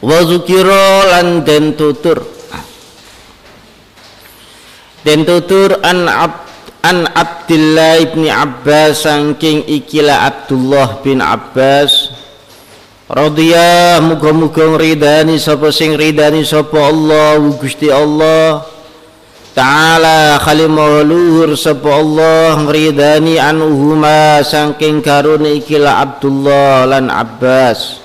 wa zukira lan den tutur. Den tutur an ab, an Abdullah ibni Abbas saking ikilah Abdullah bin Abbas. Radhiya muga-muga ridani sapa sing ridani sapa Allah Gusti Allah. Ta'ala khalimah luhur sapa Allah ngridani anuhuma saking karuni ikilah Abdullah lan Abbas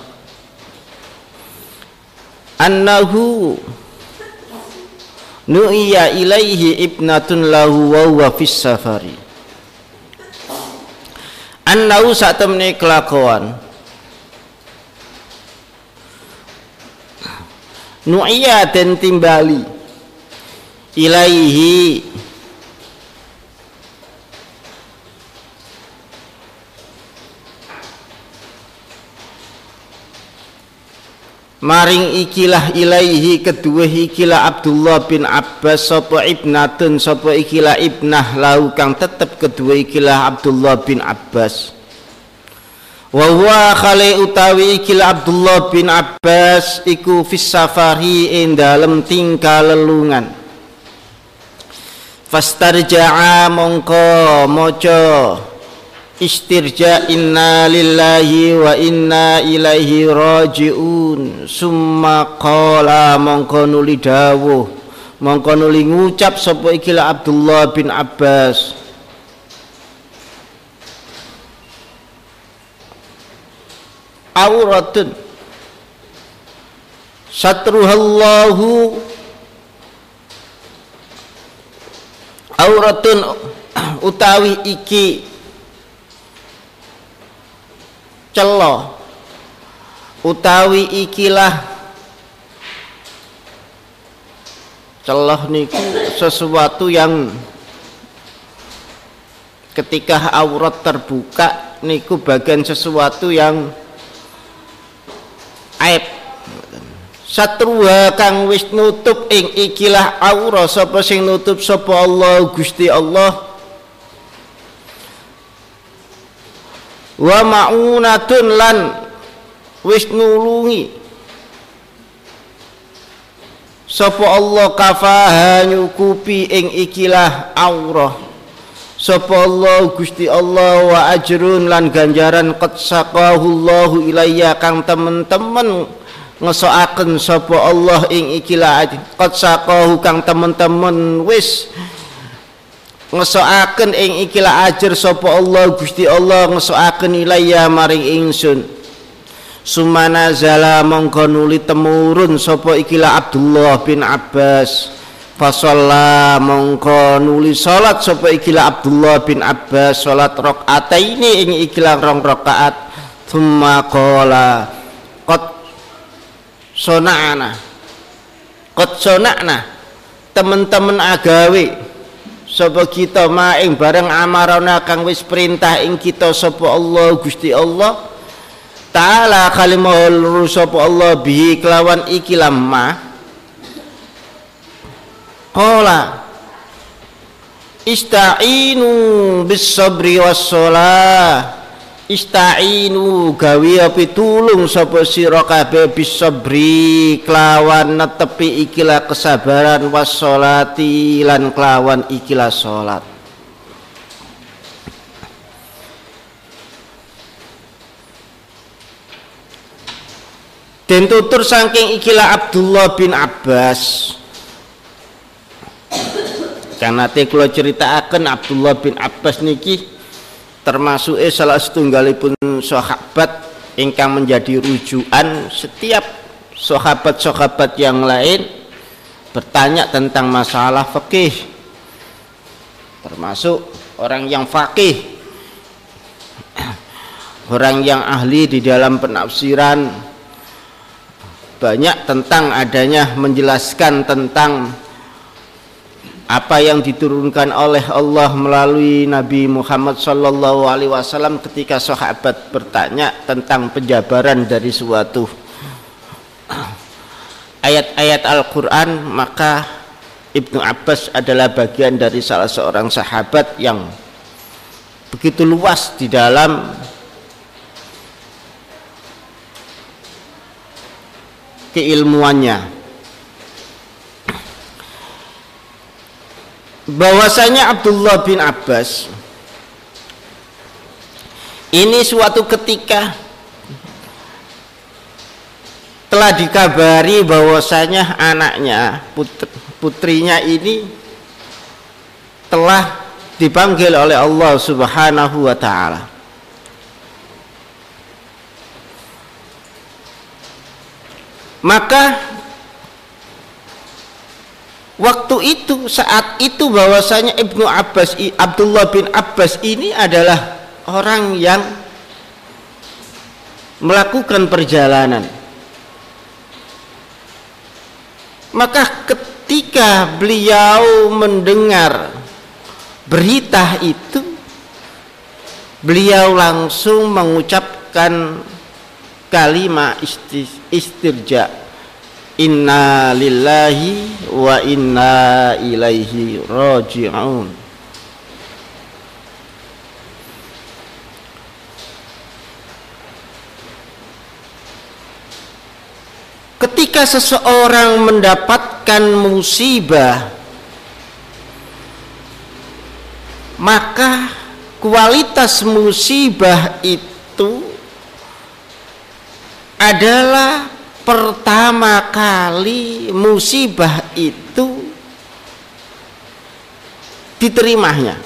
annahu nu'iya ilaihi ibnatun lahu wa huwa fis safari. Annahu saat temne kelakuan. Nu'iya dan timbali ilaihi maring ikilah ilaihi kedua ikilah Abdullah bin Abbas sapa ibnatun sapa ikilah ibnah lau kang tetep kedua ikilah Abdullah bin Abbas. Wa huwa khali utawi ikilah Abdullah bin Abbas iku fis safari ing tingkah lelungan. Fastarja'a mongko maca istirja inna lillahi wa inna ilaihi rajiun. Summa qala mongko nuli dawuh mongko nuli ngucap sapa ikilah Abdullah bin Abbas. Auratun. Satruhallahu. Auratun utawi iki celo utawi ikilah. Celoh niku sesuatu yang ketika aurat terbuka niku bagian sesuatu yang aib. Satruha kang wis nutup ing ikilah aura sapa sing nutup? Sapa Allah Gusti Allah wa ma'unatun lan wis nulungi. Sapa Allah kafaha nyukupi ing ikilah aurah. Sapa Allah Gusti Allah wa ajrun lan ganjaran qad saqahu Allahu ilayya kang temen-temen ngesoaken sapa Allah ing ikilah qad saqahu kang temen-temen wis ngesoaken ing ikilah ajar sapa Allah Gusti Allah ngesoaken ilayya maring ingsun. Sumana zala mongko nuli temurun sapa ikilah Abdullah bin Abbas. Fasalla mongko nuli salat sapa ikilah Abdullah bin Abbas. Salat rakaataini ing ikilah rong rakaat. Thumma qala qad sona'ana qad sona'na. Teman-teman agawe sapa kita maing bareng amarana kang wis perintah ing kita sapa Allah Gusti Allah. Taala kalimah sapa Allah bihi kelawan iki lamma. Qala ista'inu bis sabri was shalah Ista'inu gawe api tulung sapa sira kabeh bisabri kelawan netepi ikilah kesabaran wassolati lan kelawan ikilah salat. Den tutur saking ikilah Abdullah bin Abbas. Karena te kula critakake Abdullah bin Abbas niki termasuk eh salah setunggalipun sahabat ingkang menjadi rujukan setiap sahabat-sahabat yang lain bertanya tentang masalah fikih termasuk orang yang fakih orang yang ahli di dalam penafsiran banyak tentang adanya menjelaskan tentang apa yang diturunkan oleh Allah melalui Nabi Muhammad Sallallahu Alaihi Wasallam ketika sahabat bertanya tentang penjabaran dari suatu ayat-ayat Al-Quran maka Ibnu Abbas adalah bagian dari salah seorang sahabat yang begitu luas di dalam keilmuannya bahwasanya Abdullah bin Abbas ini suatu ketika telah dikabari bahwasanya anaknya putri, putrinya ini telah dipanggil oleh Allah Subhanahu wa taala. Maka Waktu itu saat itu bahwasanya Ibnu Abbas Abdullah bin Abbas ini adalah orang yang melakukan perjalanan. Maka ketika beliau mendengar berita itu beliau langsung mengucapkan kalimat istirja inna lillahi wa inna ilaihi raji'un. Ketika seseorang mendapatkan musibah maka kualitas musibah itu adalah pertama kali musibah itu diterimanya.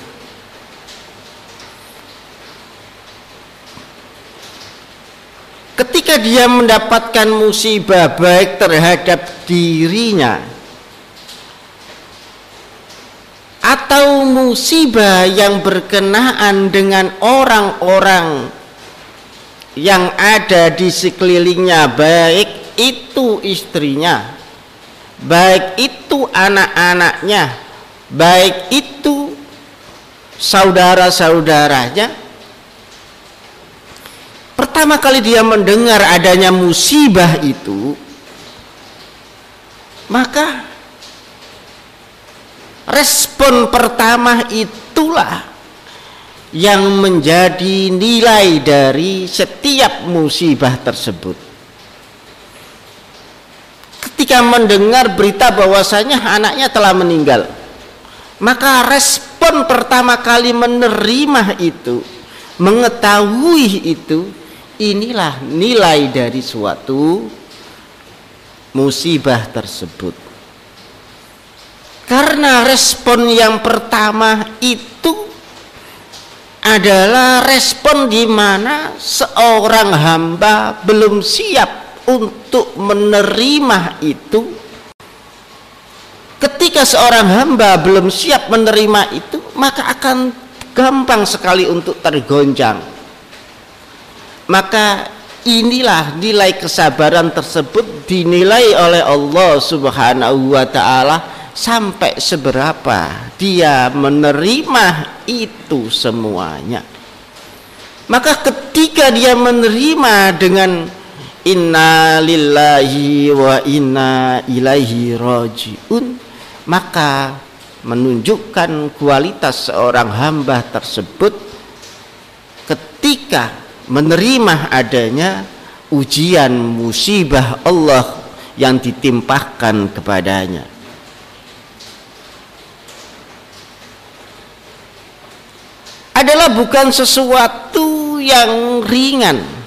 Ketika dia mendapatkan musibah baik terhadap dirinya atau musibah yang berkenaan dengan orang-orang yang ada di sekelilingnya baik itu istrinya. Baik itu anak-anaknya. Baik itu saudara-saudaranya. Pertama kali dia mendengar adanya musibah itu maka respon pertama itulah yang menjadi nilai dari setiap musibah tersebut ketika mendengar berita bahwasanya anaknya telah meninggal maka respon pertama kali menerima itu mengetahui itu inilah nilai dari suatu musibah tersebut. Karena respon yang pertama itu adalah respon di mana seorang hamba belum siap untuk menerima itu ketika seorang hamba belum siap menerima itu maka akan gampang sekali untuk tergoncang. Maka inilah nilai kesabaran tersebut dinilai oleh Allah subhanahu wa ta'ala sampai seberapa dia menerima itu semuanya. Maka ketika dia menerima dengan inna lillahi wa inna ilaihi rajiun. Maka menunjukkan kualitas seorang hamba tersebut ketika menerima adanya ujian musibah Allah yang ditimpahkan kepadanya. Adalah bukan sesuatu yang ringan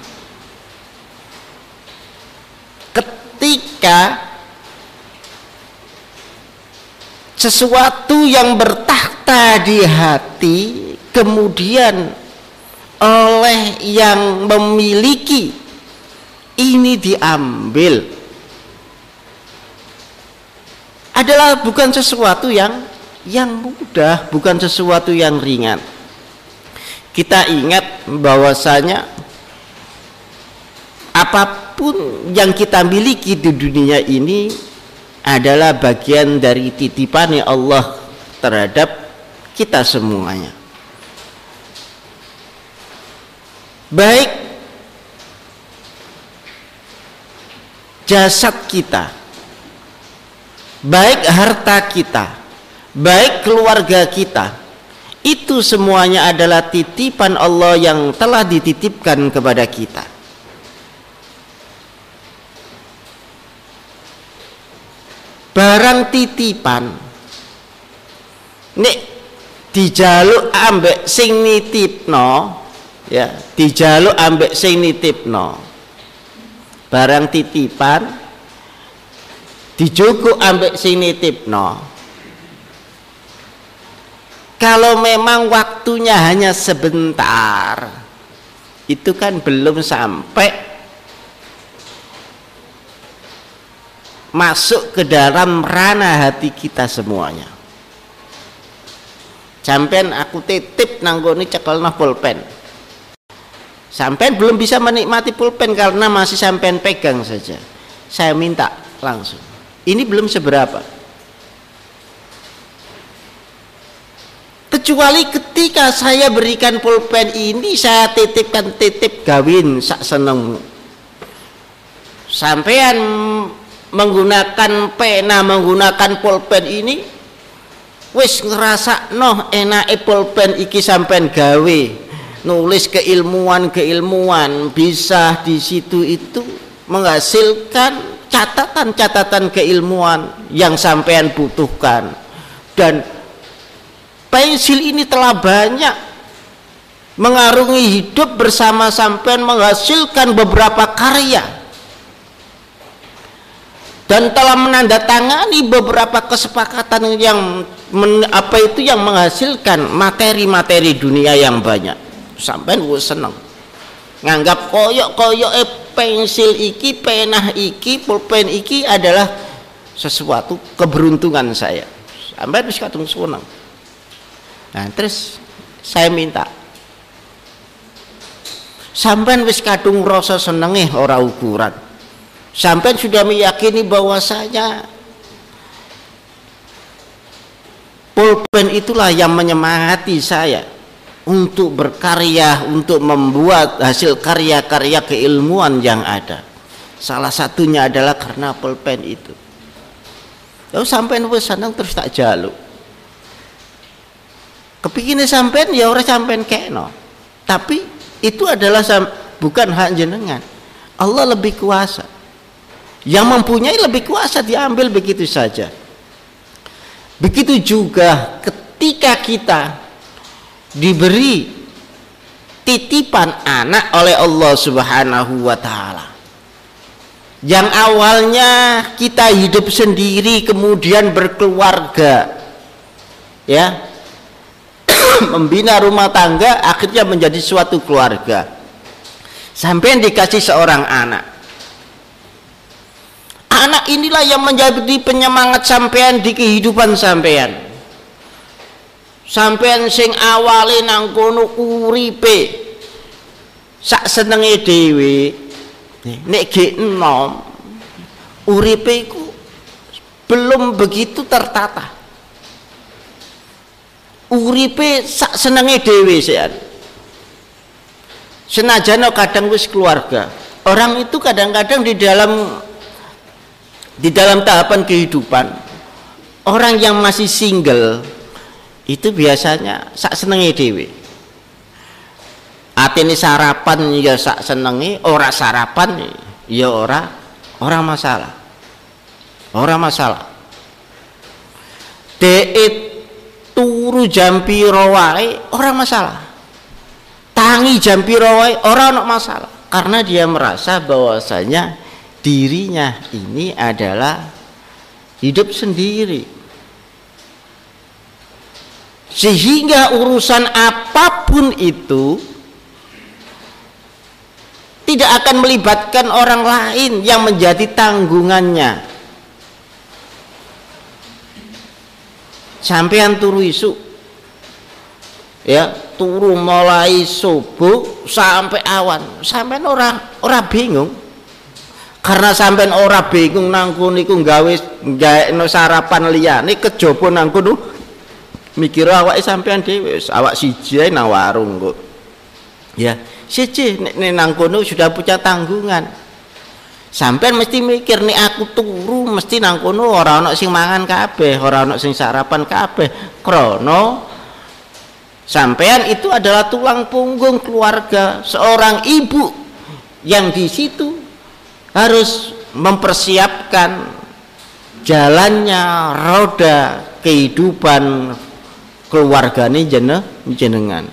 ketika sesuatu yang bertakhta di hati kemudian oleh yang memiliki ini diambil adalah bukan sesuatu yang yang mudah, bukan sesuatu yang ringan. Kita ingat bahwasanya apa pun yang kita miliki di dunia ini adalah bagian dari titipan Allah terhadap kita semuanya. Baik jasad kita baik harta kita baik keluarga kita itu semuanya adalah titipan Allah yang telah dititipkan kepada kita barang titipan. Nek dijaluk ambek sing nitipno ya dijaluk ambek sing nitipno. Barang titipan dijuku ambek sing nitipno. Kalau memang waktunya hanya sebentar itu kan belum sampai masuk ke dalam ranah hati kita semuanya. Sampean aku titip nanggoni cekelna pulpen. Sampean belum bisa menikmati pulpen karena masih sampean pegang saja. Saya minta langsung. Ini belum seberapa. Kecuali ketika saya berikan pulpen ini saya titipkan titip gawin sak seneng. Sampean menggunakan pena menggunakan pulpen ini wis ngerasa noh enak pulpen iki sampean gawe. Nulis keilmuan keilmuan bisa di situ itu menghasilkan catatan-catatan keilmuan yang sampean butuhkan. Dan pensil ini telah banyak mengarungi hidup bersama sampean menghasilkan beberapa karya dan telah menandatangani beberapa kesepakatan yang men, apa itu yang menghasilkan materi-materi dunia yang banyak. Sampai gue seneng. Nganggap koyok-koyok eh, pensil iki penah iki pulpen iki adalah sesuatu keberuntungan saya. Sampai harus katung seneng. Nah terus saya minta sampai wis kadung rasa senengnya orang ukuran sampai sudah meyakini bahwasanya pulpen itulah yang menyemangati saya untuk berkarya, untuk membuat hasil karya-karya keilmuan yang ada. Salah satunya adalah karena pulpen itu. Lalu sampai wis senang terus tak jaluk. Kepikirnya sampai ya orang sampai keno. Tapi itu adalah bukan hak jenengan. Allah lebih kuasa yang mempunyai lebih kuasa diambil begitu saja. Begitu juga ketika kita diberi titipan anak oleh Allah Subhanahu wa taala. Yang awalnya kita hidup sendiri kemudian berkeluarga ya. Membina rumah tangga akhirnya menjadi suatu keluarga. Sampai dikasih seorang anak anak inilah yang menjadi penyemangat sampean di kehidupan sampean. Sampean sing awali nang kono uripe. Sak senenge dhewe nek ge enom uripe iku belum begitu tertata. Uripe sak senenge dhewe sean senajan kadang wis keluarga. Orang itu kadang-kadang di dalam di dalam tahapan kehidupan orang yang masih single itu biasanya sak senengi dewi ini sarapan ya sak senengi ora sarapan ya ora ora masalah. Ora masalah. Deit turu jampi rawai orang masalah. Tangi jampi rawai orang masalah. Karena dia merasa bahwasanya dirinya ini adalah hidup sendiri. Sehingga urusan apa pun itu tidak akan melibatkan orang lain yang menjadi tanggungannya. Sampean turu isu ya turu mulai subuh sampai awan. Sampean orang orang bingung karena sampean ora bingung nangku niku gawe no sarapan liyane kejaba nangku nu mikir awak sampean dhewe awak siji nang warung kok. Ya siji nek nang kono sudah punya tanggungan. Sampean mesti mikir nek aku turu mesti nang kono ora ana sing mangan kabeh ora ana sing sarapan kabeh. Krana sampean itu adalah tulang punggung keluarga seorang ibu yang di situ harus mempersiapkan jalannya roda kehidupan keluarganya jeneng jenengan.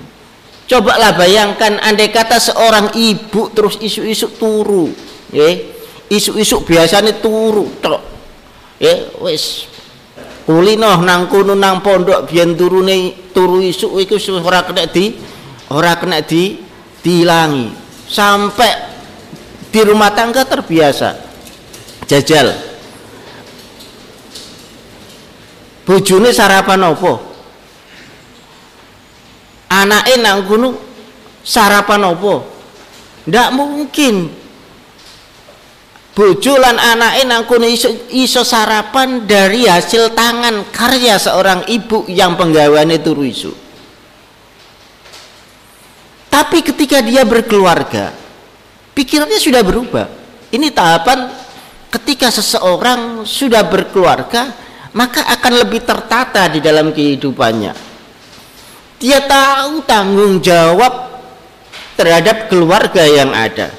Coba lah bayangkan andai kata seorang ibu terus isu-isu turu ya. Isu-isu biasanya turu tok ya. Wes kulino nang kuno nang pondok biyen turune turu isu iku ora kena di ora kena di dilangi sampai di rumah tangga terbiasa. Jajal. Bojone sarapan apa? Anaknya nang gunung sarapan apa? Ndak mungkin. Bojo lan anake nang iso, iso sarapan dari hasil tangan karya seorang ibu yang penggawaannya turu isu tapi ketika dia berkeluarga pikirannya sudah berubah. Ini tahapan ketika seseorang sudah berkeluarga maka akan lebih tertata di dalam kehidupannya. Dia tahu tanggung jawab terhadap keluarga yang ada.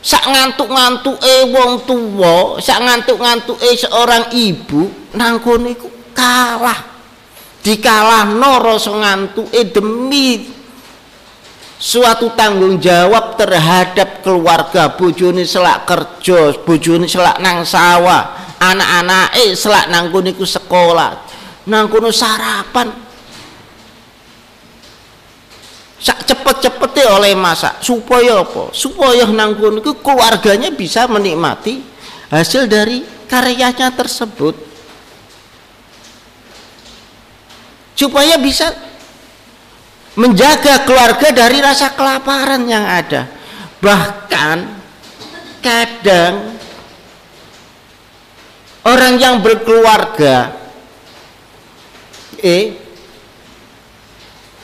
Sak ngantuk-ngantuk eh wong tua sak ngantuk-ngantuk eh seorang ibu nangkun iku kalah. Dikalah noro ngantuk eh demi suatu tanggung jawab terhadap keluarga bojone selak kerja bojone selak nang sawah anak-anak eh selak nang iku sekolah nang sarapan. Sak cepet-cepete oleh masak. Supaya apa? Supaya nangkun itu keluarganya bisa menikmati hasil dari karyanya tersebut. Supaya bisa menjaga keluarga dari rasa kelaparan yang ada. Bahkan kadang orang yang berkeluarga eh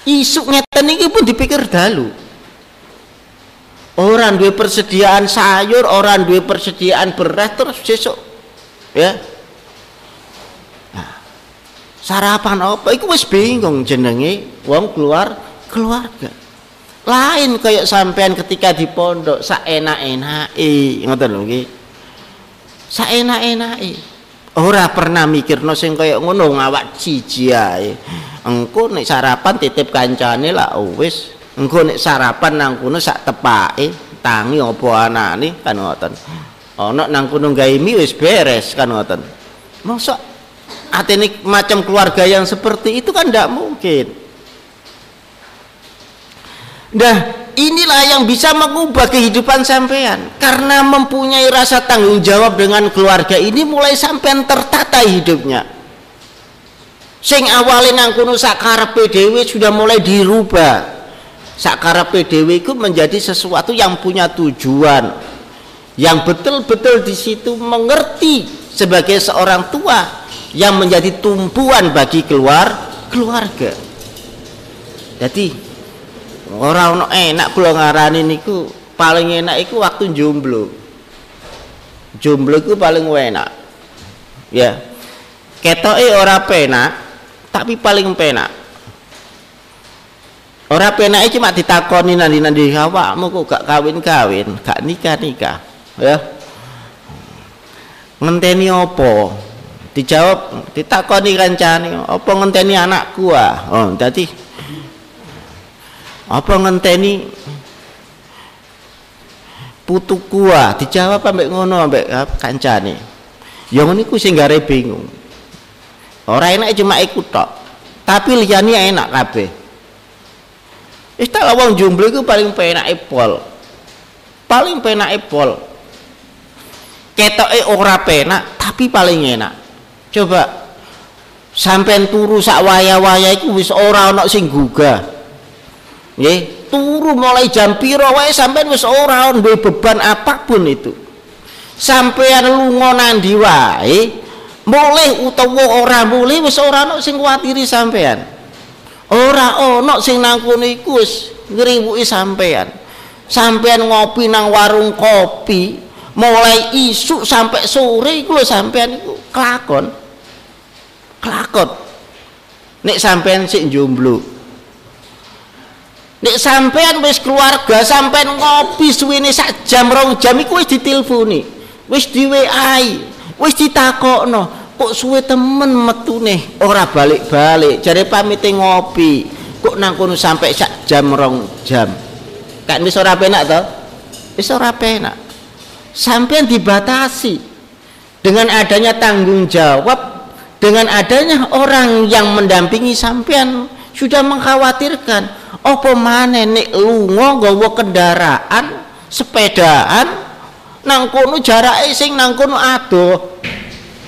isu ngeten ini pun dipikir dalu. Orang dua persediaan sayur orang dua persediaan beras terus besok ya. Nah, sarapan apa? Itu wis bingung jenenge wong keluar keluarga. Lain kayak sampean ketika di pondok sa enak eh ngoten lho nggih. Sa enak eh ora pernah mikir no sing kaya ngono ngawak ciji ae. Engko nek sarapan titip kancane lah wis. Engko nek sarapan nang kono sak tepake tangi apa anane kan ngoten. Ana nang kono gawe mie wis beres kan ngoten. Mosok atene macam keluarga yang seperti itu kan tidak mungkin Nah, inilah yang bisa mengubah kehidupan sampean. Karena mempunyai rasa tanggung jawab dengan keluarga ini mulai sampean tertata hidupnya. Sing awalnya nang kuno sakarepe dhewe sudah mulai dirubah. Sakarepe dhewe itu menjadi sesuatu yang punya tujuan. Yang betul-betul di situ mengerti sebagai seorang tua yang menjadi tumpuan bagi keluar keluarga. Jadi Orang ono enak kula ngarani niku paling enak iku waktu jomblo. Jomblo iku paling enak. Ya. Ketoke ora penak tapi paling penak. Ora penake cuma ditakoni nanti nanti awakmu kok gak kawin-kawin gak nikah-nikah. Ya. Ngenteni opo dijawab ditakoni kancane apa ngenteni anakku ah. Oh dadi apa ngenteni? Putu kuah dijawab ambek ngono ambek kancane. Ya ngono iku sing gare bingung. Ora enak cuma ikut tok. Tapi liyane enak kabeh. Wis tak wong jomblo iku paling penak pol paling penak pol ketoke ora penak tapi paling enak. Coba sampean turu sak waya-waya iku wis ora ana sing gugah nggih. Turu mulai jam piro wae sampean wis ora duwe beban apa pun itu. Sampean lunga nandi wae mulih utawa ora mulih wis ora ana sing kuwatiri sampean. Ora ana sing nang iku wis ngriwuki sampean. Sampean ngopi nang warung kopi mulai isuk sampai sore iku lho sampean iku kelakon. Kelakon. Nek sampean sik jomblo Nek sampean wis keluarga, sampean ngopi suwene sak jam rong jam iku wis diteleponi. Wis di WA. wis ditakokno. Kok suwe temen metune? Ora balik-balik jare pamit ngopi. Kok nang kono sampai sak jam rong jam? Kan wis ora penak to? Wis ora penak. Sampean dibatasi dengan adanya tanggung jawab dengan adanya orang yang mendampingi sampean sudah mengkhawatirkan apa mana nek lunga kendaraan sepedaan nang kono jarake sing nang kono adoh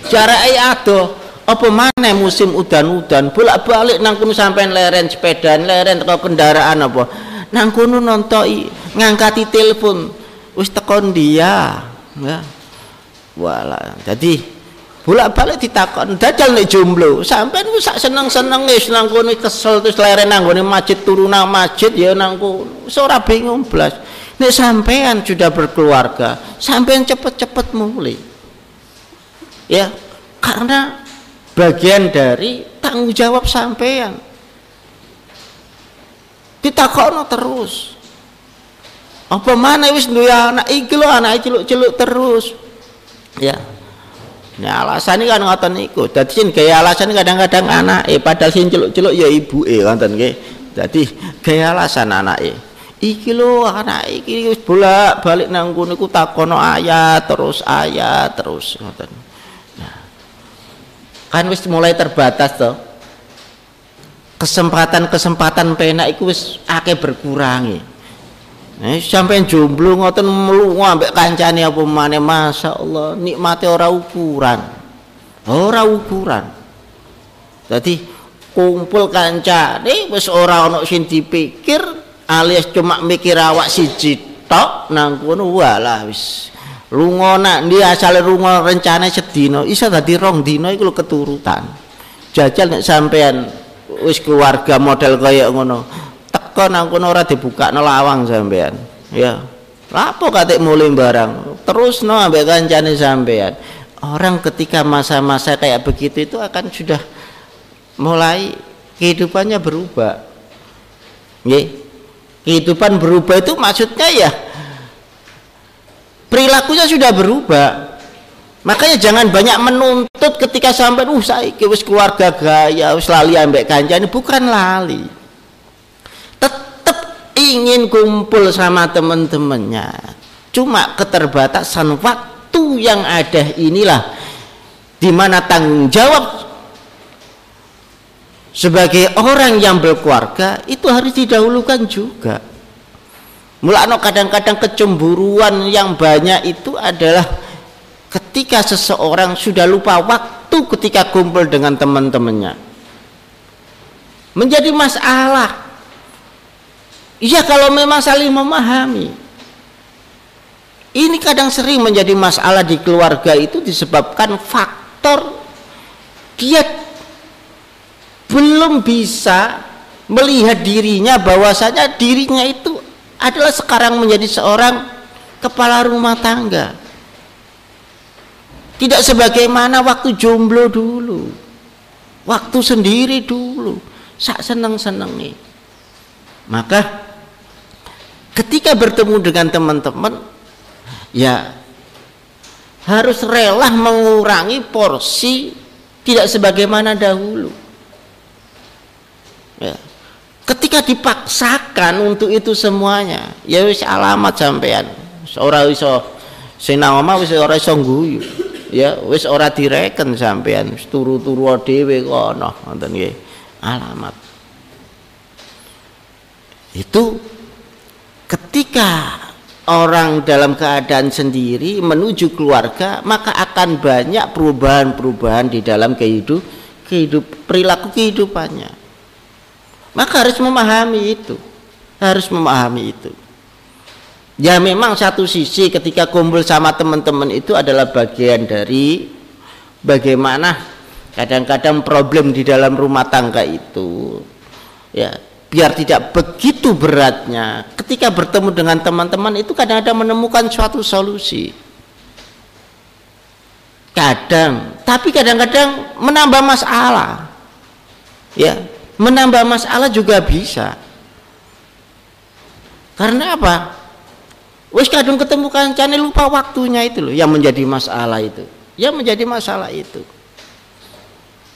jarake adoh apa mana musim udan-udan? Bolak-balik nang kono sampean leren sepedaan leren teko kendaraan apa? Nang kono nontoi ngangkati telepon. Wis tekon dia ya? Wala jadi bolak-balik ditakon dajal nek jomblo. Sampean wis sak seneng-seneng wis nang kono kesel terus leren nang masjid turu nang masjid ya nang kono. Ora bingung blas. Nek sampean sudah berkeluarga sampean cepet-cepet mulai ya karena bagian dari tanggung jawab sampean ditakono terus. Apa mana wis duwe anak iki lho anak celuk-celuk terus. Ya Nah alasan kan ngoten niku. Dadi sing gaya alasan kadang-kadang anak eh padahal sing celuk-celuk ya ibu eh ngoten nggih. Dadi gaya alasan anak eh. Iki lho anak iki wis bolak-balik nang kono iku takono ayat terus ayat terus ngoten. Nah. Kan wis mulai terbatas to. Kesempatan-kesempatan penak iku wis akeh berkurangi. Eh, sampai jomblo ngoten melu ambek kancane apa maneh masyaallah nikmate ora ukuran. Ora ukuran. Jadi kumpul kancane wis ora ana sing dipikir alias cuma mikir awak siji tok nang kono walah wis lunga nak ndi asale lunga rencane sedina iso dadi rong dina iku keturutan. Jajal nek sampean wis keluarga model kaya ngono teko nang kono ora dibukakno lawang sampean ya. Lapo katik mulai barang? Terus no ambek kancane sampean orang ketika masa-masa kayak begitu itu akan sudah mulai kehidupannya berubah. Ya kehidupan berubah itu maksudnya ya perilakunya sudah berubah. Makanya jangan banyak menuntut ketika sampai uh saya keluarga gaya wis lali ambek kancane. Bukan lali ingin kumpul sama teman-temannya. Cuma keterbatasan waktu yang ada inilah di mana tanggung jawab sebagai orang yang berkeluarga itu harus didahulukan juga. Mulakno kadang-kadang kecemburuan yang banyak itu adalah ketika seseorang sudah lupa waktu ketika kumpul dengan teman-temannya. Menjadi masalah Iya kalau memang saling memahami. Ini kadang sering menjadi masalah di keluarga itu disebabkan faktor dia belum bisa melihat dirinya bahwasanya dirinya itu adalah sekarang menjadi seorang kepala rumah tangga. Tidak sebagaimana waktu jomblo dulu. Waktu sendiri dulu. Sak seneng-seneng nih. Maka ketika bertemu dengan teman-teman ya harus rela mengurangi porsi tidak sebagaimana dahulu. Ya. Ketika dipaksakan untuk itu semuanya ya wis alamat sampean. Ora iso sing wis ora iso guyu ya wis ora direken sampean. Turu-turu dhewe kono ngoten nggih. Alamat. Itu ketika orang dalam keadaan sendiri menuju keluarga maka akan banyak perubahan-perubahan di dalam kehidup kehidup perilaku kehidupannya. Maka harus memahami itu. Harus memahami itu. Ya memang satu sisi ketika kumpul sama teman-teman itu adalah bagian dari bagaimana kadang-kadang problem di dalam rumah tangga itu ya biar tidak begitu beratnya ketika bertemu dengan teman-teman itu kadang-kadang menemukan suatu solusi. Kadang tapi kadang-kadang menambah masalah. Ya menambah masalah juga bisa. Karena apa? Wis kadung ketemu kancane lupa waktunya itu loh yang menjadi masalah itu. Yang menjadi masalah itu.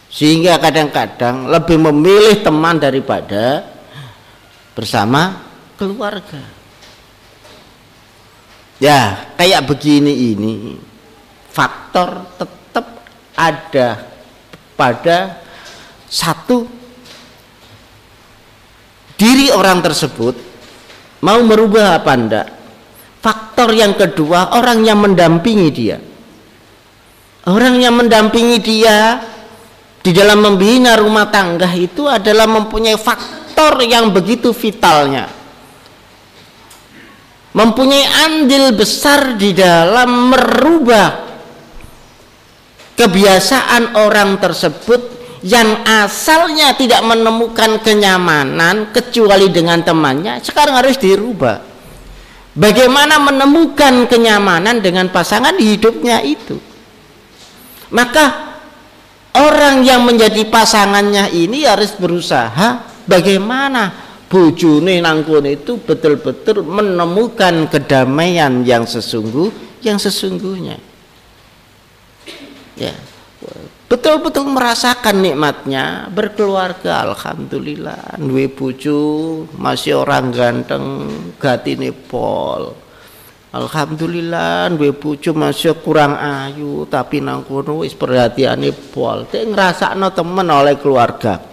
Sehingga kadang-kadang lebih memilih teman daripada bersama keluarga. Ya kayak begini ini faktor tetap ada pada satu diri orang tersebut mau merubah apa enggak faktor yang kedua orang yang mendampingi dia. Orang yang mendampingi dia di dalam membina rumah tangga itu adalah mempunyai faktor yang begitu vitalnya. Mempunyai andil besar di dalam merubah kebiasaan orang tersebut yang asalnya tidak menemukan kenyamanan kecuali dengan temannya sekarang harus dirubah. Bagaimana menemukan kenyamanan dengan pasangan hidupnya itu? Maka orang yang menjadi pasangannya ini harus berusaha bagaimana bojone nangkun itu betul-betul menemukan kedamaian yang sesungguh yang sesungguhnya. Ya. Betul-betul merasakan nikmatnya berkeluarga alhamdulillah. Duwe bojo masih orang ganteng gatine pol alhamdulillah duwe bojo masih kurang ayu tapi nang kono wis perhatiane pol tek ngrasakno temen oleh keluarga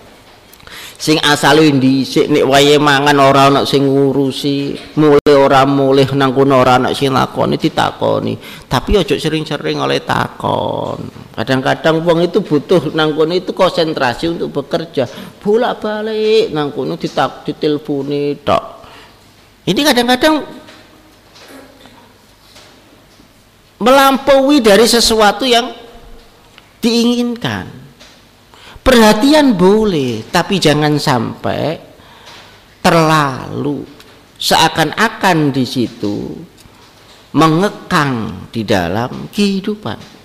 sing asale dhisik nek wayahe mangan ora ana sing ngurusi. Mulih ora mulih nang kono ora ana sing lakoni ditakoni. Tapi aja sering-sering oleh takon. Kadang-kadang wong itu butuh nang kono itu konsentrasi untuk bekerja. Bolak-balik nang kono ditak diteleponi tok. Ini kadang-kadang melampaui dari sesuatu yang diinginkan perhatian boleh tapi jangan sampai terlalu seakan-akan di situ mengekang di dalam kehidupan.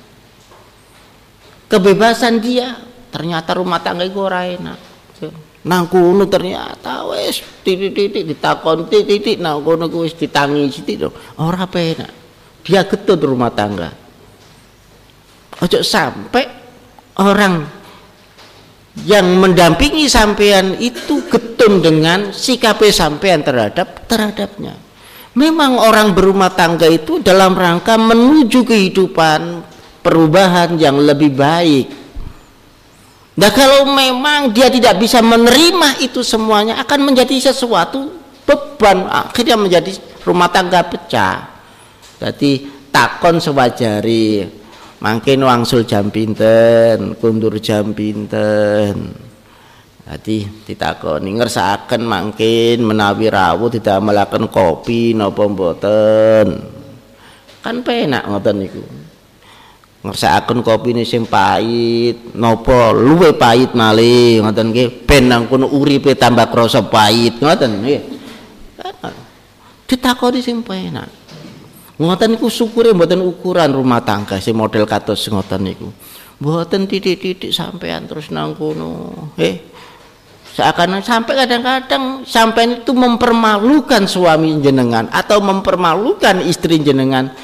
Kebebasan dia ternyata rumah tangga itu ora enak. Nang ternyata wes titik-titik ditakon titik-titik nang kuno wis ditangisi titik ora enak. Dia getut rumah tangga. Ojo sampai orang yang mendampingi sampean itu getun dengan sikap sampean terhadap terhadapnya. Memang orang berumah tangga itu dalam rangka menuju kehidupan perubahan yang lebih baik. Nah kalau memang dia tidak bisa menerima itu semuanya akan menjadi sesuatu beban akhirnya menjadi rumah tangga pecah. Jadi takon sewajari mangkin wangsul jam pinten kundur jam pinten Jadi ditakoni ngersakaken mangkin menawi rawuh melakukan kopi napa mboten. Kan penak ngoten niku. Ngersakaken kopine sing pahit napa luwe pahit malih ngoten nggih ben nang kono uripe tambah krasa pahit ngoten nggih. Ditakoni sing penak ngoten niku syukure mboten ukuran rumah tangga si model kados ngoten niku. Mboten titik-titik sampean terus nang kono eh? Seakan sampai kadang-kadang sampai itu mempermalukan suami jenengan atau mempermalukan istri jenengan.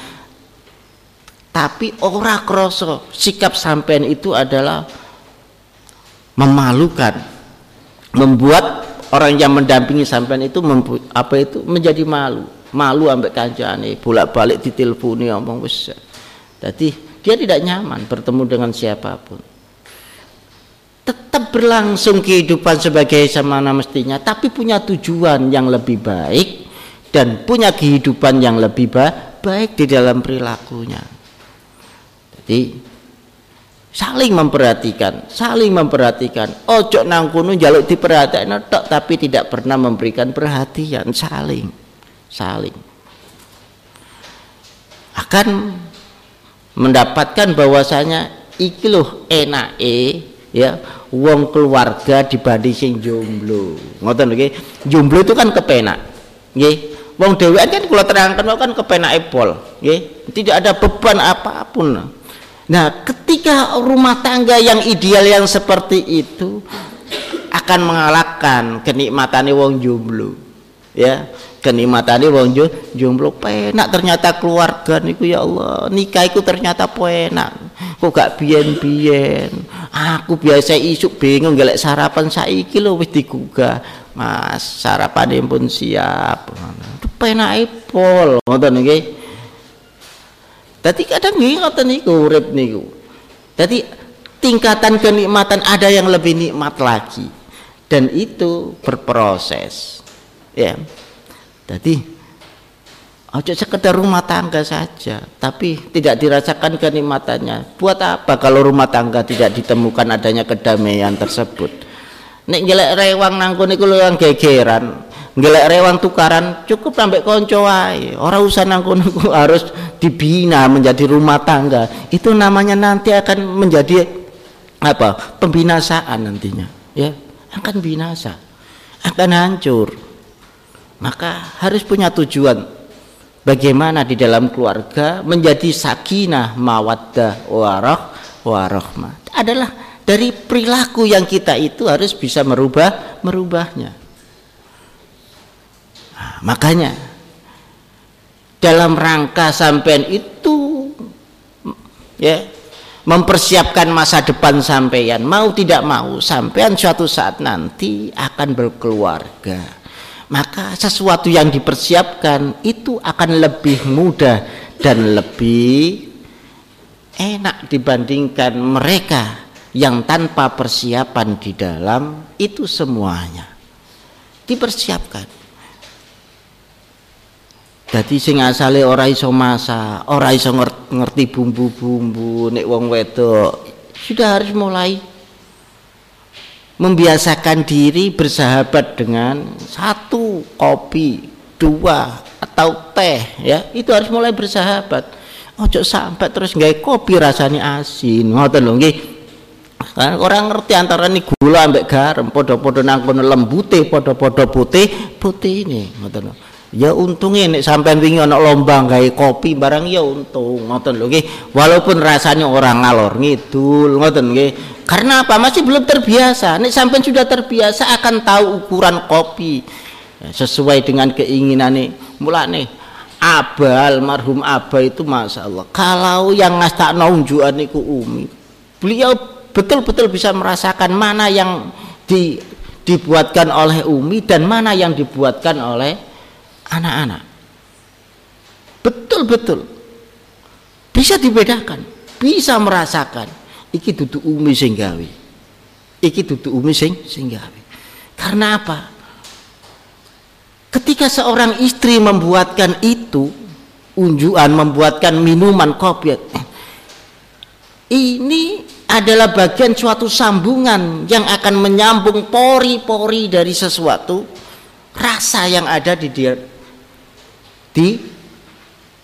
Tapi ora kroso sikap sampean itu adalah memalukan membuat orang yang mendampingi sampean itu apa itu menjadi malu malu ambek kancane bolak-balik diteleponi omong wis. Jadi dia tidak nyaman bertemu dengan siapa pun. Tetap berlangsung kehidupan sebagai semana mestinya tapi punya tujuan yang lebih baik dan punya kehidupan yang lebih baik di dalam perilakunya. Jadi saling memperhatikan saling memperhatikan. Ojo nang kuno jaluk diperhatikan tapi tidak pernah memberikan perhatian saling saling. Akan mendapatkan bahwasanya iki loh enake ya wong keluarga dibanding sing jomblo. Ngoten nggih. Jomblo itu kan kepenak nggih. Wong dhewean kan kula terangkan kan kepenak epol nggih. Tidak ada beban apa pun. Nah ketika rumah tangga yang ideal yang seperti itu akan mengalahkan kenikmatannya wong jomblo ya kenikmatane wong jomblo penak. Ternyata keluarga niku ya Allah nikah iku ternyata penak. Kok gak biyen-biyen? Aku biasa isuk bingung gelek sarapan saiki lho wis digugah. Mas sarapan pun siap. Penake pol ngoten nggih. Dadi kadang nggih ngoten niku urip niku. Jadi tingkatan kenikmatan ada yang lebih nikmat lagi. Dan itu berproses. Ya jadi Ojo sekedar rumah tangga saja, tapi tidak dirasakan kenikmatannya. Buat apa kalau rumah tangga tidak ditemukan adanya kedamaian tersebut? Nek gelek rewang nangkun iku yang gegeran, gelek rewang tukaran cukup sampai konco wae. Ora usah nangkun harus dibina menjadi rumah tangga. Itu namanya nanti akan menjadi apa? Pembinasaan nantinya, ya. Akan binasa, akan hancur. Maka harus punya tujuan bagaimana di dalam keluarga menjadi sakinah mawaddah warah warahmah adalah dari perilaku yang kita itu harus bisa merubah merubahnya. Nah, makanya dalam rangka sampean itu ya mempersiapkan masa depan sampean mau tidak mau sampean suatu saat nanti akan berkeluarga maka sesuatu yang dipersiapkan itu akan lebih mudah dan lebih enak dibandingkan mereka yang tanpa persiapan di dalam itu semuanya. Dipersiapkan. Jadi sing asale ora iso masak, ora iso ngerti bumbu-bumbu nek wong wedok sudah harus mulai membiasakan diri bersahabat dengan satu kopi dua atau teh ya. Itu harus mulai bersahabat. Ojo sampai terus nggak kopi rasanya asin. Ngoten lho kan orang ngerti antara ini gula ambek garam podo-podo nangkon lembute podo-podo putih putih ini ngoten lho ya untungnya nek sampean wingi ana lomba gawe kopi barang ya untung ngoten lho nggih. Walaupun rasanya orang ngalor ngidul ngoten nggih. Karena apa? Masih belum terbiasa. Nek sampean sudah terbiasa akan tahu ukuran kopi. Ya, sesuai dengan keinginan nih. Mulane Abah almarhum Abah itu masya Allah kalau yang ngastak unjuan niku umi. Beliau betul-betul bisa merasakan mana yang di, dibuatkan oleh umi dan mana yang dibuatkan oleh anak-anak. Betul-betul. Bisa dibedakan bisa merasakan. Iki dudu umi sing gawe. Iki dudu umi sing sing gawe. Karena apa? Ketika seorang istri membuatkan itu unjuan membuatkan minuman kopi ini adalah bagian suatu sambungan yang akan menyambung pori-pori dari sesuatu rasa yang ada di dia di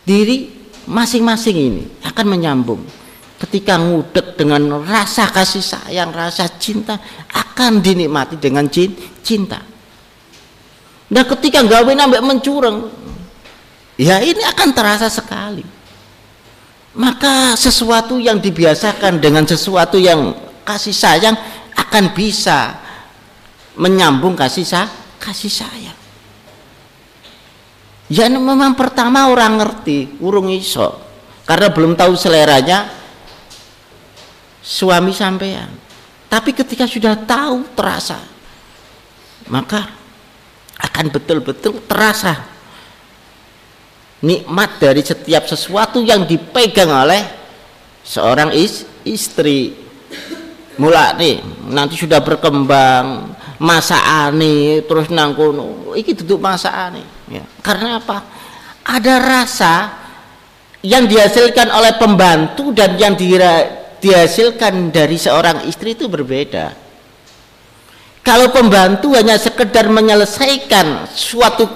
diri masing-masing ini akan menyambung. Ketika ngudek dengan rasa kasih sayang rasa cinta akan dinikmati dengan cinta. Nah ketika gawe nambah mencurang ya ini akan terasa sekali. Maka sesuatu yang dibiasakan dengan sesuatu yang kasih sayang akan bisa menyambung kasih sa kasih sayang Ya memang pertama orang ngerti, urung iso. Karena belum tahu seleranya suami sampean. Tapi ketika sudah tahu terasa, maka akan betul-betul terasa nikmat dari setiap sesuatu yang dipegang oleh seorang is, istri. Mula nih, nanti sudah berkembang masa aneh terus nangkono, iki duduk masa aneh ya. karena apa? Ada rasa yang dihasilkan oleh pembantu dan yang dihasilkan dari seorang istri itu berbeda. Kalau pembantu hanya sekedar menyelesaikan suatu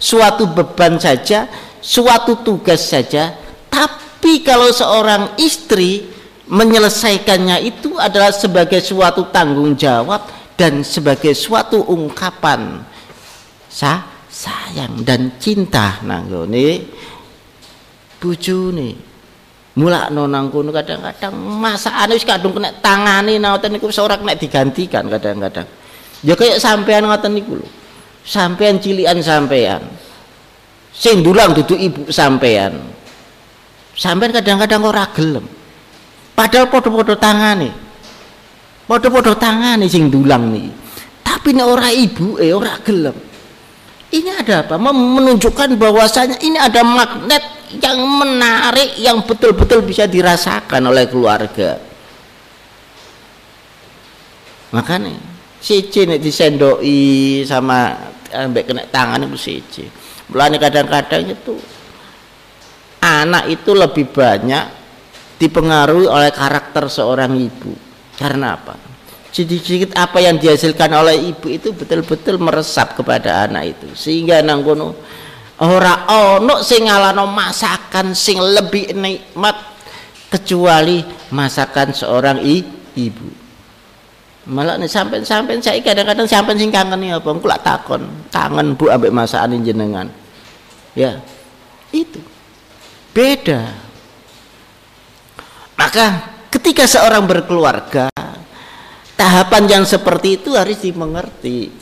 suatu beban saja suatu tugas saja tapi kalau seorang istri menyelesaikannya itu adalah sebagai suatu tanggung jawab dan sebagai suatu ungkapan. Sah sayang dan cinta. Nanggone bojone mulakno nang kono kadang-kadang masakane wis kadung kena tangane ngoten niku ora kena digantikan kadang-kadang. Ya kayak sampean ngoten niku sampean cilian sampean. Sing dulang duduk ibu sampean. Sampean kadang-kadang ora gelem. Padahal podo-podo tangane. Podo-podo tangane sing dulang nih tapi ini orang ibu eh orang gelem ini ada apa? Menunjukkan bahwasanya ini ada magnet yang menarik yang betul-betul bisa dirasakan oleh keluarga. Makanya siji nek disendoi sama ambek kena tangan itu siji mulane kadang-kadang itu anak itu lebih banyak dipengaruhi oleh karakter seorang ibu. Karena apa sedikit apa yang dihasilkan oleh ibu itu betul-betul meresap kepada anak itu. Sehingga nang kono ora ono sing ngalano masakan sing lebih nikmat kecuali masakan seorang i, ibu. Malah nih sampai sampai saya kadang-kadang sampai sing kangen ya apa engko takon kangen bu ambek masakan jenengan. Ya itu. Beda. Maka ketika seorang berkeluarga tahapan yang seperti itu harus dimengerti.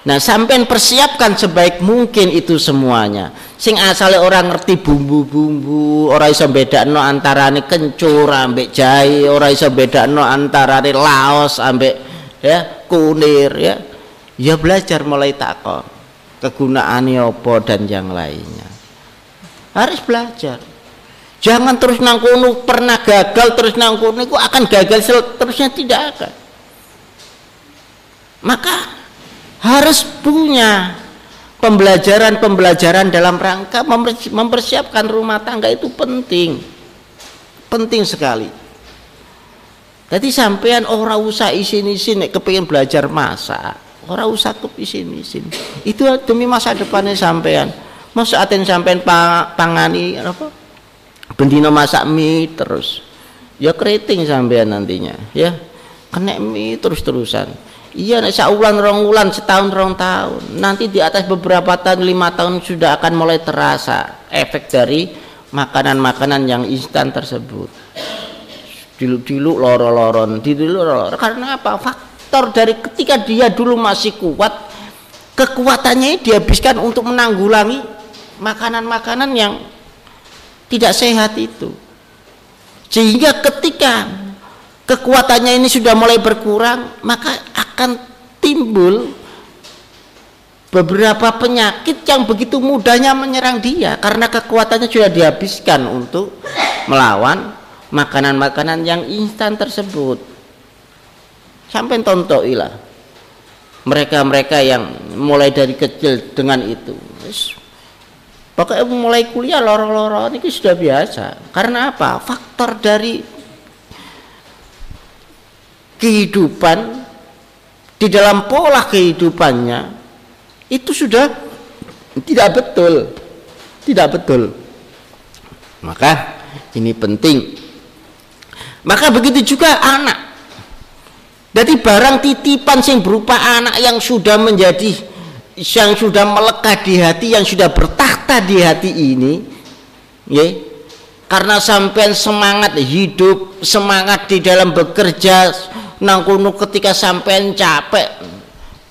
Nah sampai persiapkan sebaik mungkin itu semuanya. Sing asalnya orang ngerti bumbu-bumbu orang iso antara ini kencur ambek jahe orang iso antara ini laos ambek ya kunir ya. Ya belajar mulai takon kegunaannya apa dan yang lainnya. Harus belajar. Jangan terus nangkunu pernah gagal terus nangkunu itu akan gagal terusnya tidak akan maka harus punya pembelajaran-pembelajaran dalam rangka mempersiapkan rumah tangga itu penting. Penting sekali. Jadi sampean orang usah isin-isin nek kepingin belajar masak. Orang usah ke isin-isin. Itu demi masa depannya sampean. Masa aten sampean pangani apa? Bendino masak mie terus. Ya keriting sampean nantinya ya. Kena mie terus-terusan Iya, nek saulan rong wulan setahun rong tahun. Nanti di atas beberapa tahun lima tahun sudah akan mulai terasa efek dari makanan-makanan yang instan tersebut. Diluk-diluk loro-loron, diluk loro karena apa? Faktor dari ketika dia dulu masih kuat, kekuatannya dihabiskan untuk menanggulangi makanan-makanan yang tidak sehat itu. Sehingga ketika kekuatannya ini sudah mulai berkurang maka akan timbul beberapa penyakit yang begitu mudahnya menyerang dia karena kekuatannya sudah dihabiskan untuk melawan makanan-makanan yang instan tersebut. Sampai tontoilah mereka-mereka yang mulai dari kecil dengan itu. Pokoknya mulai kuliah loro-loro ini sudah biasa. Karena apa? Faktor dari kehidupan di dalam pola kehidupannya itu sudah tidak betul. Tidak betul. Maka ini penting. Maka begitu juga anak. Jadi barang titipan yang berupa anak yang sudah menjadi yang sudah melekat di hati yang sudah bertakhta di hati ini ya karena sampai semangat hidup semangat di dalam bekerja nang kuno ketika sampean capek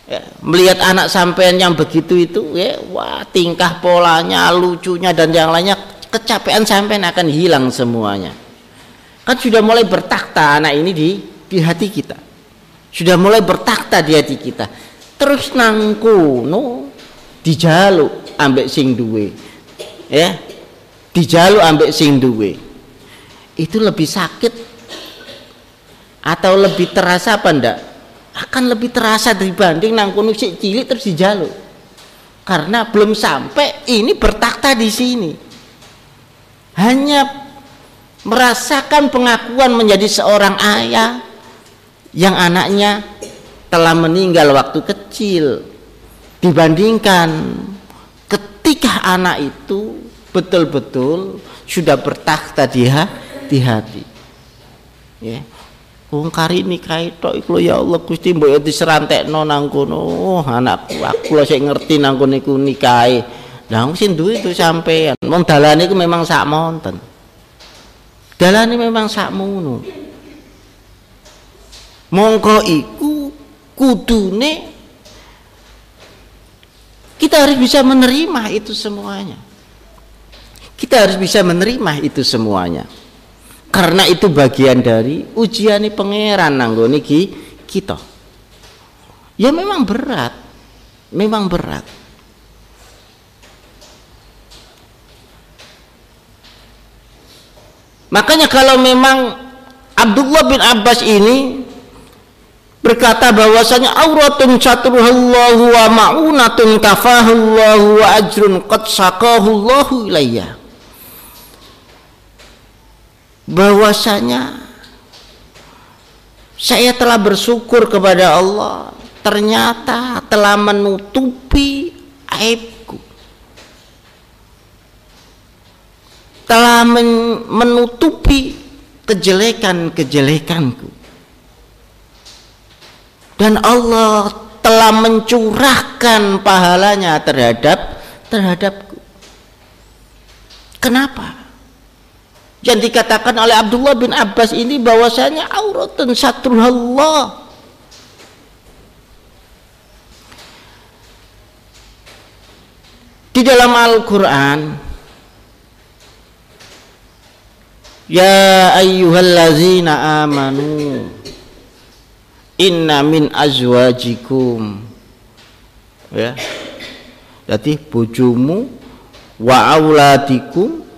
ya, melihat anak sampean yang begitu itu ya wah tingkah polanya lucunya dan yang lainnya kecapean sampean akan hilang semuanya. Kan sudah mulai bertakhta anak ini di di hati kita. Sudah mulai bertakhta di hati kita. Terus nang kuno dijaluk ambek sing duwe. Ya dijaluk ambek sing duwe. Itu lebih sakit atau lebih terasa apa ndak? Akan lebih terasa dibanding nang kono sik cilik terus dijaluk. Karena belum sampai ini bertakhta di sini. Hanya merasakan pengakuan menjadi seorang ayah yang anaknya telah meninggal waktu kecil. Dibandingkan ketika anak itu betul-betul sudah bertakhta di hati. Ya Wong kari nikahi tok ya Allah Gusti mbok diserantekno nang kono. Oh, anakku aku lho sik ngerti nang kono iku nikahi. Lah sing duwe itu sampean. Wong dalane iku memang sak monten. Dalane memang sak mono. Mongko iku kudune kita harus bisa menerima itu semuanya. Kita harus bisa menerima itu semuanya. Karena itu bagian dari ujian pangeran nanggone ki kita. Ya memang berat. Memang berat. Makanya kalau memang Abdullah bin Abbas ini berkata bahwasanya auratun satruhallahu wa ma'unatun kafahullahu wa ajrun qad saqahullahu ilayya bahwasanya saya telah bersyukur kepada Allah ternyata telah menutupi aibku telah menutupi kejelekan-kejelekanku dan Allah telah mencurahkan pahalanya terhadap terhadapku. Kenapa? Yang dikatakan oleh Abdullah bin Abbas ini bahwasanya auratun Allah. Di dalam Al-Qur'an Ya ayyuhallazina amanu inna min azwajikum ya jadi bojomu wa auladikum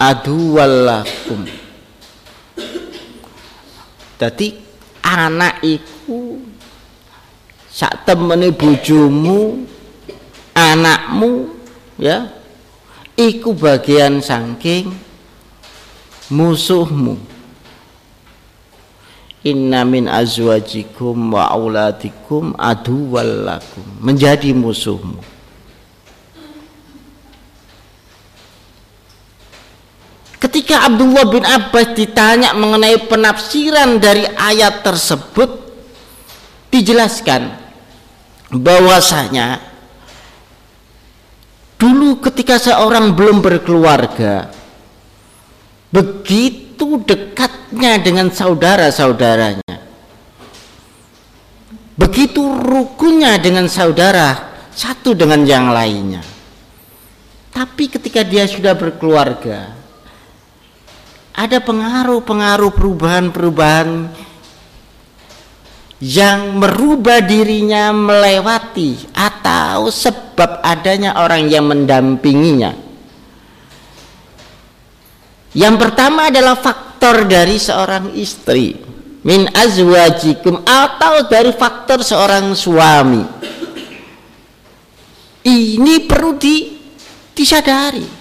aduwallakum. Jadi anak iku sak temene bojomu anakmu ya iku bagian saking musuhmu. Inna min azwajikum wa auladikum aduwallakum menjadi musuhmu ketika Abdullah bin Abbas ditanya mengenai penafsiran dari ayat tersebut dijelaskan bahwasanya dulu ketika seorang belum berkeluarga begitu dekatnya dengan saudara-saudaranya begitu rukunnya dengan saudara satu dengan yang lainnya. Tapi ketika dia sudah berkeluarga ada pengaruh-pengaruh perubahan-perubahan yang merubah dirinya melewati atau sebab adanya orang yang mendampinginya yang pertama adalah faktor dari seorang istri min azwajikum atau dari faktor seorang suami. Ini perlu di, disadari.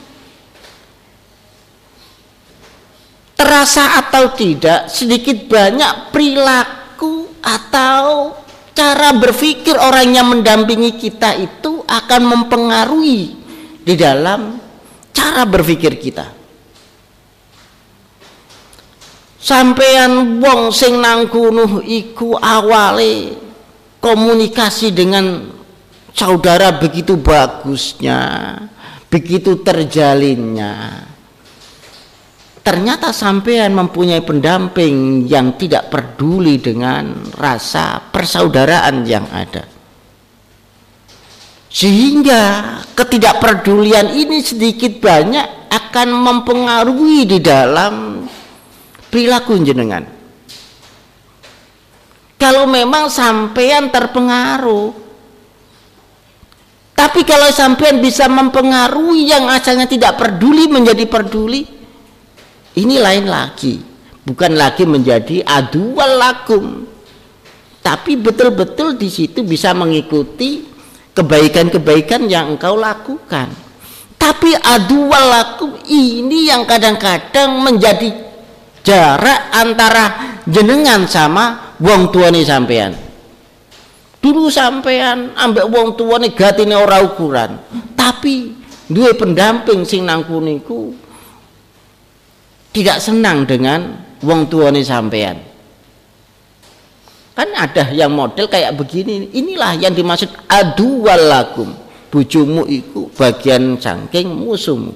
Terasa atau tidak sedikit banyak perilaku atau cara berpikir orang yang mendampingi kita itu akan mempengaruhi di dalam cara berpikir kita. Sampean wong sing nang iku awale komunikasi dengan saudara begitu bagusnya begitu terjalinnya ternyata sampean mempunyai pendamping yang tidak peduli dengan rasa persaudaraan yang ada. Sehingga ketidakpedulian ini sedikit banyak akan mempengaruhi di dalam perilaku jenengan. Kalau memang sampean terpengaruh tapi kalau sampean bisa mempengaruhi yang asalnya tidak peduli menjadi peduli ini lain lagi. Bukan lagi menjadi adual lakum tapi betul-betul di situ bisa mengikuti kebaikan-kebaikan yang engkau lakukan. Tapi adual lakum ini yang kadang-kadang menjadi jarak antara jenengan sama wong tuane sampean. Dulu sampean ambek wong tuane gatine ora ukuran. Tapi duwe pendamping sing nang kuniku tidak senang dengan wong tuane sampean. Kan ada yang model kayak begini. Inilah yang dimaksud aduwal lakum bujumu itu bagian cangking musuhmu.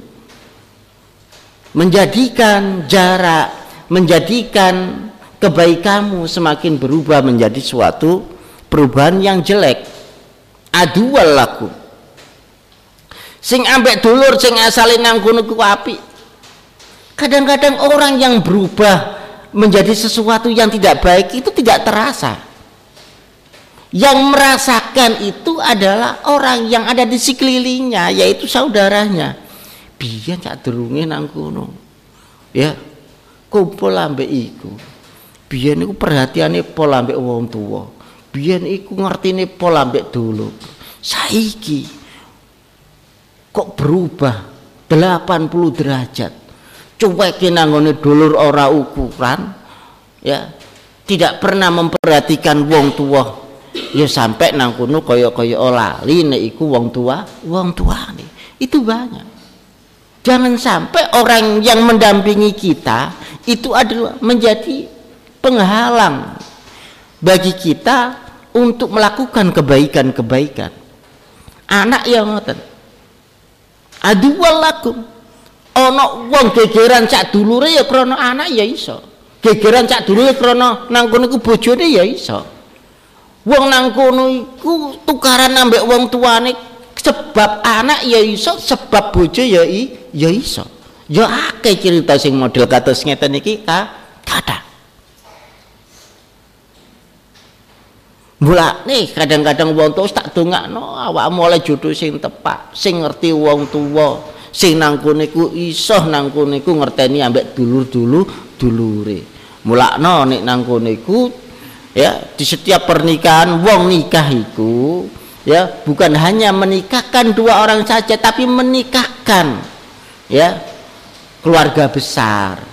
Menjadikan jarak menjadikan kebaikanmu semakin berubah menjadi suatu perubahan yang jelek. Adual laku sing ambek dulur sing asalin nang api kadang-kadang orang yang berubah menjadi sesuatu yang tidak baik itu tidak terasa. Yang merasakan itu adalah orang yang ada di sekelilingnya yaitu saudaranya. Biyen cak durunge nang kono. Ya kumpul ambek iku. Biyen iku perhatiane pol ambek wong tua biyen iku ngertine pol ambek dulu saiki kok berubah 80 derajat cuekin nanggone dulur ora ukuran ya. Tidak pernah memperhatikan wong tua. Ya sampai nang kono kaya-kaya lali nek iku wong tua wong tua nih itu banyak. Jangan sampai orang yang mendampingi kita itu adalah menjadi penghalang bagi kita untuk melakukan kebaikan-kebaikan. Anak yang ngoten aduwallakum ana wong gegeran cak dulure ya krana anak ya iso. Gegeran cak dulure krana nang kono iku bojone ya iso. Wong nang kono iku tukaran ambek wong tuane sebab anak ya iso sebab bojo ya i, ya iso. Ya akeh cerita sing model kados ngeten iki ka kata nih kadang-kadang wong tuwa tak dongakno awakmu oleh jodoh sing tepak, sing ngerti wong tuwa, sing nang ku iso nang kene ku ngerteni ambek dulur-dulu dulure. Mulakno nek nang kene ku ya di setiap pernikahan wong nikah iku ya bukan hanya menikahkan dua orang saja tapi menikahkan ya keluarga besar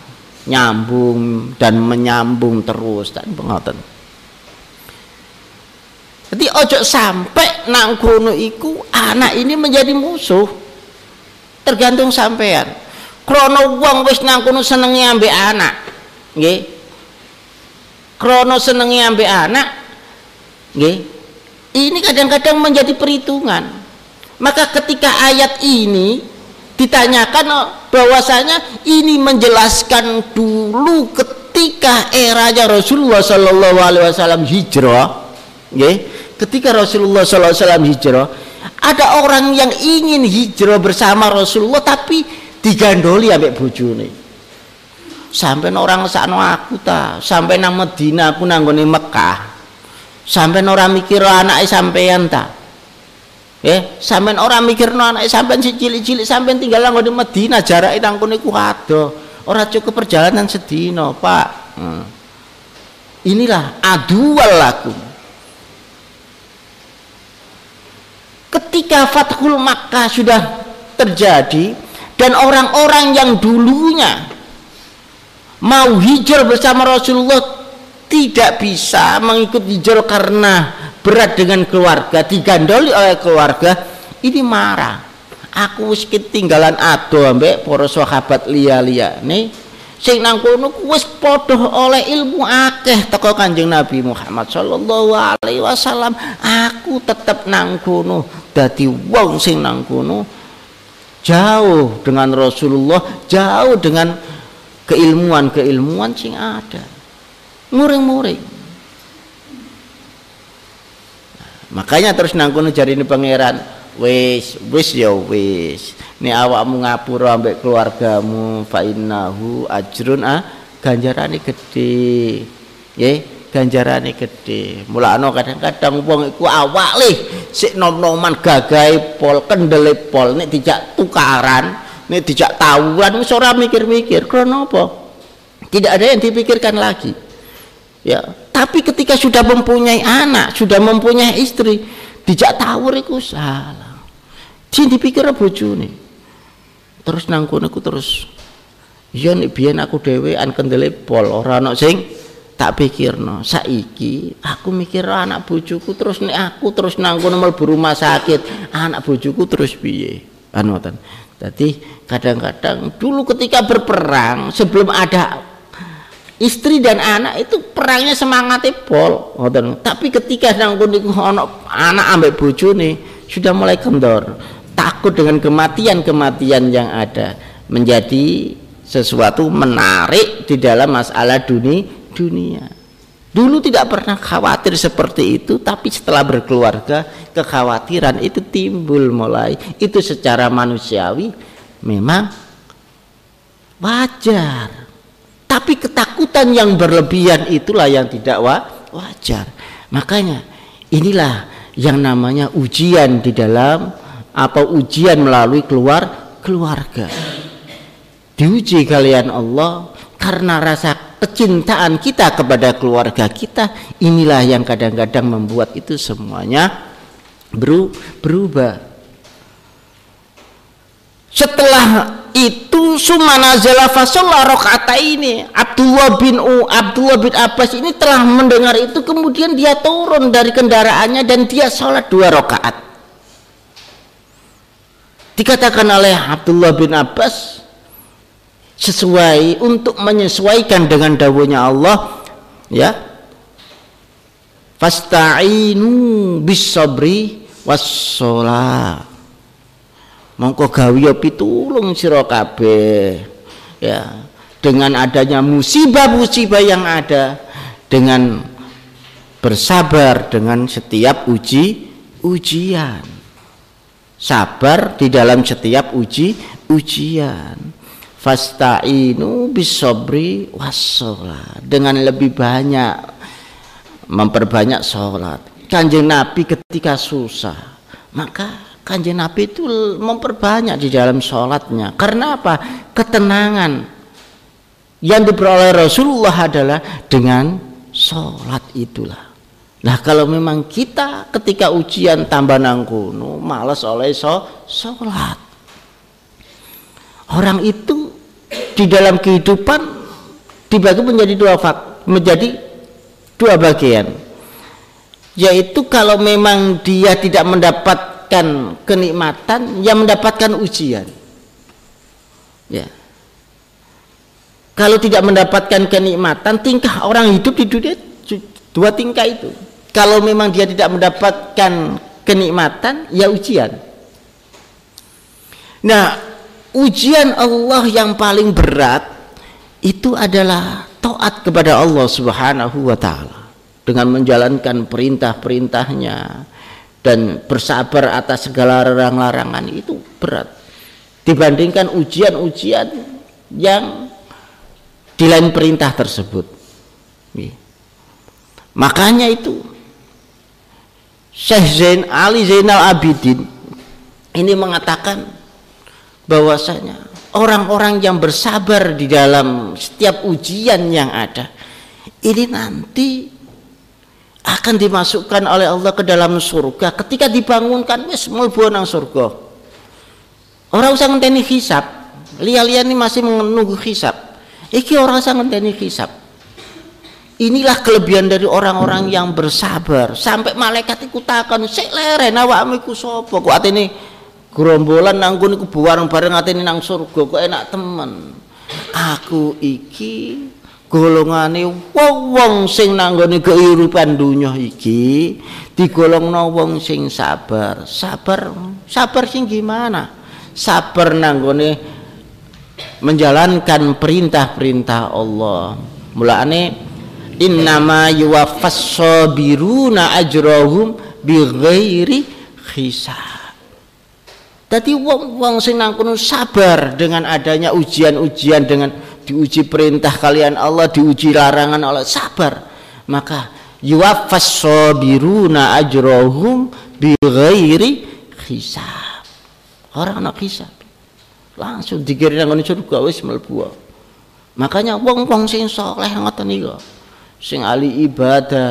nyambung dan menyambung terus dan pengotan jadi ojo sampai nang kono iku anak ini menjadi musuh. Tergantung sampean. Krono wong wis nang kono senenge ambek anak. Nggih. Krono senenge ambek anak. Nggih. Ini kadang-kadang menjadi perhitungan. Maka ketika ayat ini ditanyakan oh, bahwasanya ini menjelaskan dulu ketika eranya Rasulullah Shallallahu Alaihi Wasallam hijrah, nggih ketika Rasulullah SAW hijrah ada orang yang ingin hijrah bersama Rasulullah tapi digandoli ambek bojone. Sampai orang sakno aku ta. Sampai nang Medina aku nanggone Mekah. Sampai orang mikir anak sampean ta. Eh sampai orang mikir no anak sampean si cilik-cilik sampai tinggal nang di Medina jarak itu kono iku ado orang cukup perjalanan sedino pak. Hmm. inilah adual lakum ketika Fathul Makkah sudah terjadi dan orang-orang yang dulunya mau hijrah bersama Rasulullah tidak bisa mengikut hijrah karena berat dengan keluarga digandoli oleh keluarga ini marah. Aku wis ketinggalan ado ambek para sahabat liya-liya nih sing nang kono wis padha oleh ilmu akeh teko Kanjeng Nabi Muhammad sallallahu alaihi wasallam. Aku tetep nang kono dadi wong sing nang kono. Jauh dengan Rasulullah jauh dengan keilmuan-keilmuan sing ada. Muring-muring. Makanya terus nang kono jari ini pangeran. Wis wis ya wis nek awakmu ngapura ambek keluargamu fa innahu ajrun ah ganjarane gede nggih ganjarane gede mulane kadang-kadang wong iku awak lih sik nom-noman gagahe pol kendele pol nek dijak tukaran nek dijak tawuran wis ora mikir-mikir. Krana tidak ada yang dipikirkan lagi. Ya tapi ketika sudah mempunyai anak sudah mempunyai istri dijak tawur iku salah Sing dipikir bojone. Terus nang kono ku terus ya nek aku dhewean kendele pol ora sing tak pikirno. Saiki aku mikir anak bojoku terus nek aku terus nang kono mlebu rumah sakit, anak bojoku terus piye? Anu. Dadi kadang-kadang dulu ketika berperang sebelum ada istri dan anak itu perangnya semangatnya pol ngoten. Tapi ketika nang kono anak ambek bojone sudah mulai kendor takut dengan kematian-kematian yang ada menjadi sesuatu menarik di dalam masalah dunia dunia dulu tidak pernah khawatir seperti itu tapi setelah berkeluarga kekhawatiran itu timbul mulai itu secara manusiawi memang wajar. Tapi ketakutan yang berlebihan itulah yang tidak wajar. Makanya inilah yang namanya ujian di dalam atau ujian melalui keluar keluarga. Diuji kalian Allah karena rasa kecintaan kita kepada keluarga kita inilah yang kadang-kadang membuat itu semuanya berubah. Setelah itu sumanazala fasolah ini Abdullah bin U Abdullah bin Abbas ini telah mendengar itu kemudian dia turun dari kendaraannya dan dia sholat dua rakaat dikatakan oleh Abdullah bin Abbas sesuai untuk menyesuaikan dengan dawuhnya Allah ya. Fasta'inu bis sabri was mongko gawe pitulung sira kabeh ya. Dengan adanya musibah-musibah yang ada dengan bersabar dengan setiap uji ujian sabar di dalam setiap uji ujian. Fasta'inu bisobri wassalat dengan lebih banyak memperbanyak sholat. Kanjeng nabi ketika susah maka kanjeng Nabi itu memperbanyak di dalam sholatnya. Karena apa? Ketenangan. Yang diperoleh Rasulullah adalah dengan sholat itulah nah kalau memang kita ketika ujian tambah nangkuno malas oleh sholat. Orang itu di dalam kehidupan dibagi menjadi dua fak, menjadi dua bagian. Yaitu kalau memang dia tidak mendapat mendapatkan kenikmatan yang mendapatkan ujian. Ya. Kalau tidak mendapatkan kenikmatan tingkah orang hidup di dunia dua tingkah itu kalau memang dia tidak mendapatkan kenikmatan ya ujian. Nah ujian Allah yang paling berat itu adalah taat kepada Allah Subhanahu wa taala dengan menjalankan perintah-perintahnya dan bersabar atas segala larang-larangan itu berat. Dibandingkan ujian-ujian yang di lain perintah tersebut. Makanya itu Syekh Zain Ali Zainal Abidin ini mengatakan bahwasanya orang-orang yang bersabar di dalam setiap ujian yang ada ini nanti akan dimasukkan oleh Allah ke dalam surga. Ketika dibangunkan wis mlebu nang surga. Orang usah ngenteni hisab. Liya-liya ini masih menunggu hisab. Iki orang usah ngenteni hisab inilah kelebihan dari orang-orang yang bersabar sampai malaikat iku takon sik leren awakmu iku sapa kok atene gerombolan kono iku bareng-bareng atene nang surga kok enak temen aku iki golongane wong-wong sing nanggone kehidupan dunya iki digolongno wong sing sabar. Sabar, sabar sing gimana? Sabar nanggone menjalankan perintah-perintah Allah. Mulane innama yuwaffas sabiruna ajrahum bighairi hisab. Tadi wong-wong sing nang sabar dengan adanya ujian-ujian dengan diuji perintah kalian Allah diuji larangan Allah sabar. Maka yuwaffas sabiruna ajrohum bighairi hisab. Orang anak hisab. Langsung dikirim nang surga wis mlebu. Makanya wong-wong sing saleh ngoten niku sing ahli ibadah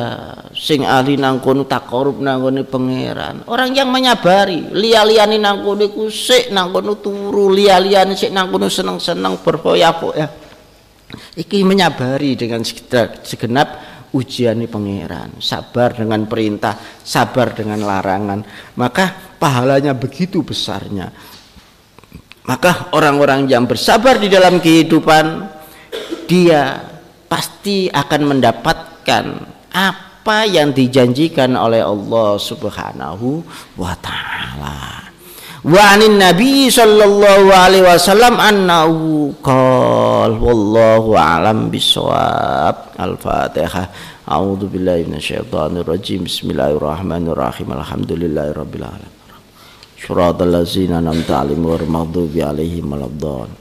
sing ahli nang kono takorup nang pangeran. Orang yang menyabari lia-liane nang kono iku sik nang kono turu lia-liane sik nang kono seneng-seneng berfoya-foya. Iki menyabari dengan segenap ujian pangeran. Sabar dengan perintah sabar dengan larangan. Maka pahalanya begitu besarnya. Maka orang-orang yang bersabar di dalam kehidupan dia pasti akan mendapatkan apa yang dijanjikan oleh Allah Subhanahu wa taala. Wa anin Nabi sallallahu alaihi wasallam annahu qol wallahu alam bisawab. Al-Fatihah. A'udzu billahi minasyaitonir rajim. Bismillahirrahmanirrahim. Alhamdulillahirabbil alamin. Syuratal ladzina an'amta 'alaihim ghairil maghdubi 'alaihim waladdallin.